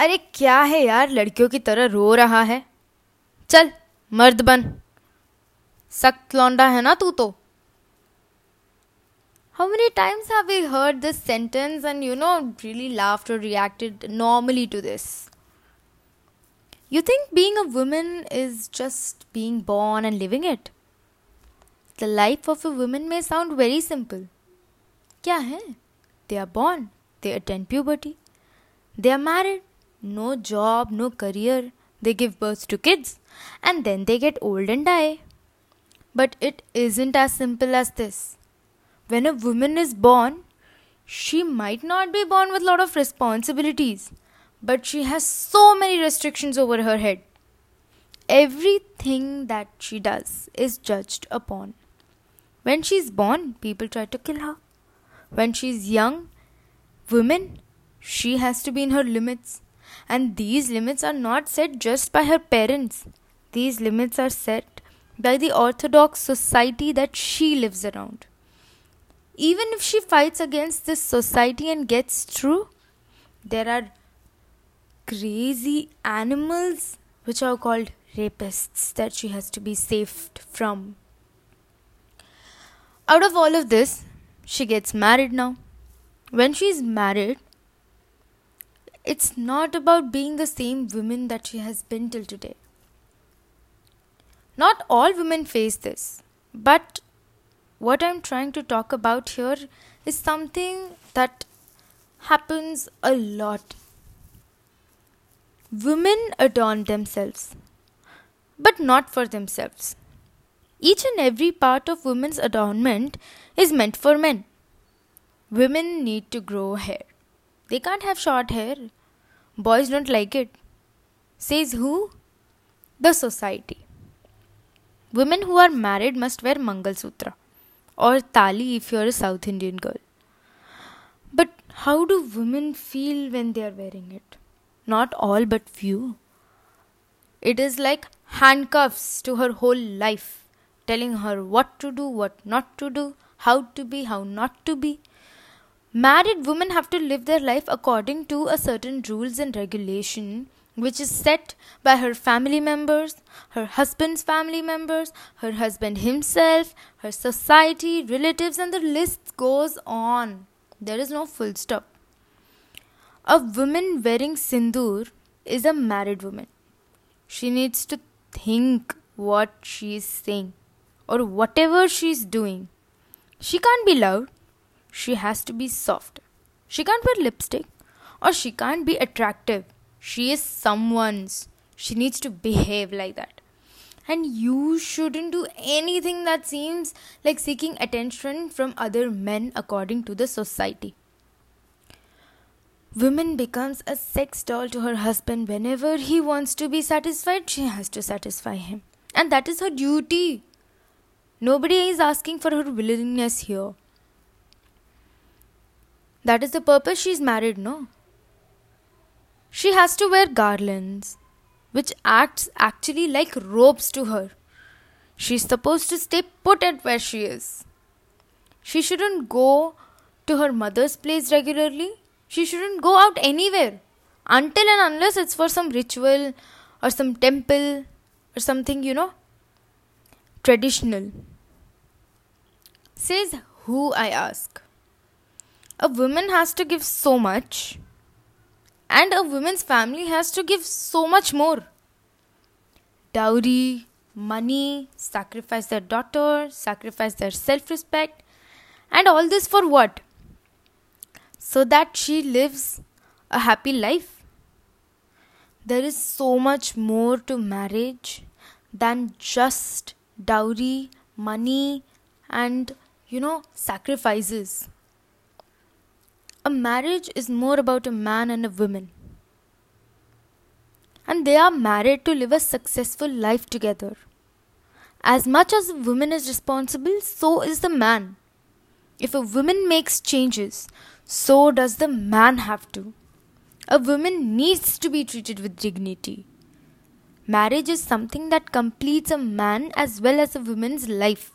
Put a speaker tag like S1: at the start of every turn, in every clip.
S1: अरे क्या है यार, लड़कियों की तरह रो रहा है। चल, मर्द बन। सख्त लौंडा है ना तू तो? How many times have we heard this sentence and you know really laugh और reacted normally to this you think being a women is just being born and living it the life of a women में sound very simple क्या है? They are born they attend puberty they are married no job, no career, they give birth to kids, and then they get old and die. But it isn't as simple as this. When a woman is born, she might not be born with a lot of responsibilities, but she has so many restrictions over her head. Everything that she does is judged upon. When she's born, people try to kill her. When she's young, women, she has to be in her limits. And these limits are not set just by her parents, these limits are set by the orthodox society that she lives around. Even if she fights against this society and gets through, there are crazy animals which are called rapists that she has to be saved from. Out of all of this, she gets married now. When she is married, it's not about being the same woman that she has been till today. Not all women face this, but what I'm trying to talk about here is something that happens a lot. Women adorn themselves, but not for themselves. Each and every part of women's adornment is meant for men. Women need to grow hair. They can't have short hair. Boys don't like it. Says who? The society. Women who are married must wear Mangal Sutra or Tali if you're a South Indian girl. But how do women feel when they are wearing it? Not all, but few. It is like handcuffs to her whole life, telling her what to do, what not to do, how to be, how not to be. Married women have to live their life according to a certain rules and regulation which is set by her family members, her husband's family members, her husband himself, her society, relatives, and the list goes on. There is no full stop. A woman wearing sindoor is a married woman. She needs to think what she is saying or whatever she is doing. She can't be loud she has to be soft. She can't wear lipstick or she can't be attractive. She is someone's. She needs to behave like that. And you shouldn't do anything that seems like seeking attention from other men according to the society. Woman becomes a sex doll to her husband whenever he wants to be satisfied, she has to satisfy him. And that is her duty. Nobody is asking for her willingness here. That is the purpose she's married, no? She has to wear garlands, which acts actually like ropes to her. She's supposed to stay put at where she is. She shouldn't go to her mother's place regularly. She shouldn't go out anywhere until and unless it's for some ritual or some temple or something, you know, traditional. Says who I ask a woman has to give so much, and a woman's family has to give so much more dowry, money, sacrifice their daughter, sacrifice their self respect, and all this for what? So that she lives a happy life. There is so much more to marriage than just dowry, money, and you know, sacrifices. A marriage is more about a man and a woman. And they are married to live a successful life together. As much as a woman is responsible, so is the man. If a woman makes changes, so does the man have to. A woman needs to be treated with dignity. Marriage is something that completes a man as well as a woman's life.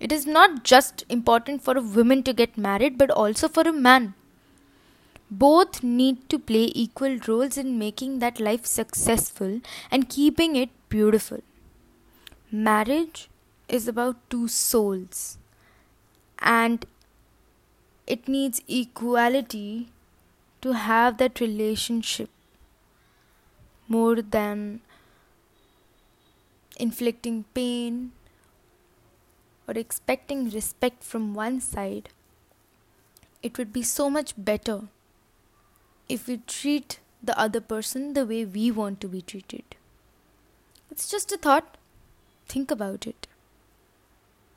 S1: It is not just important for a woman to get married, but also for a man. both need to play equal roles in making that life successful and keeping it beautiful. Marriage is about two souls and it needs equality to have that relationship more than inflicting pain or expecting respect from one side. It would be so much better if we treat the other person the way we want to be treated. It's just a thought. Think about it.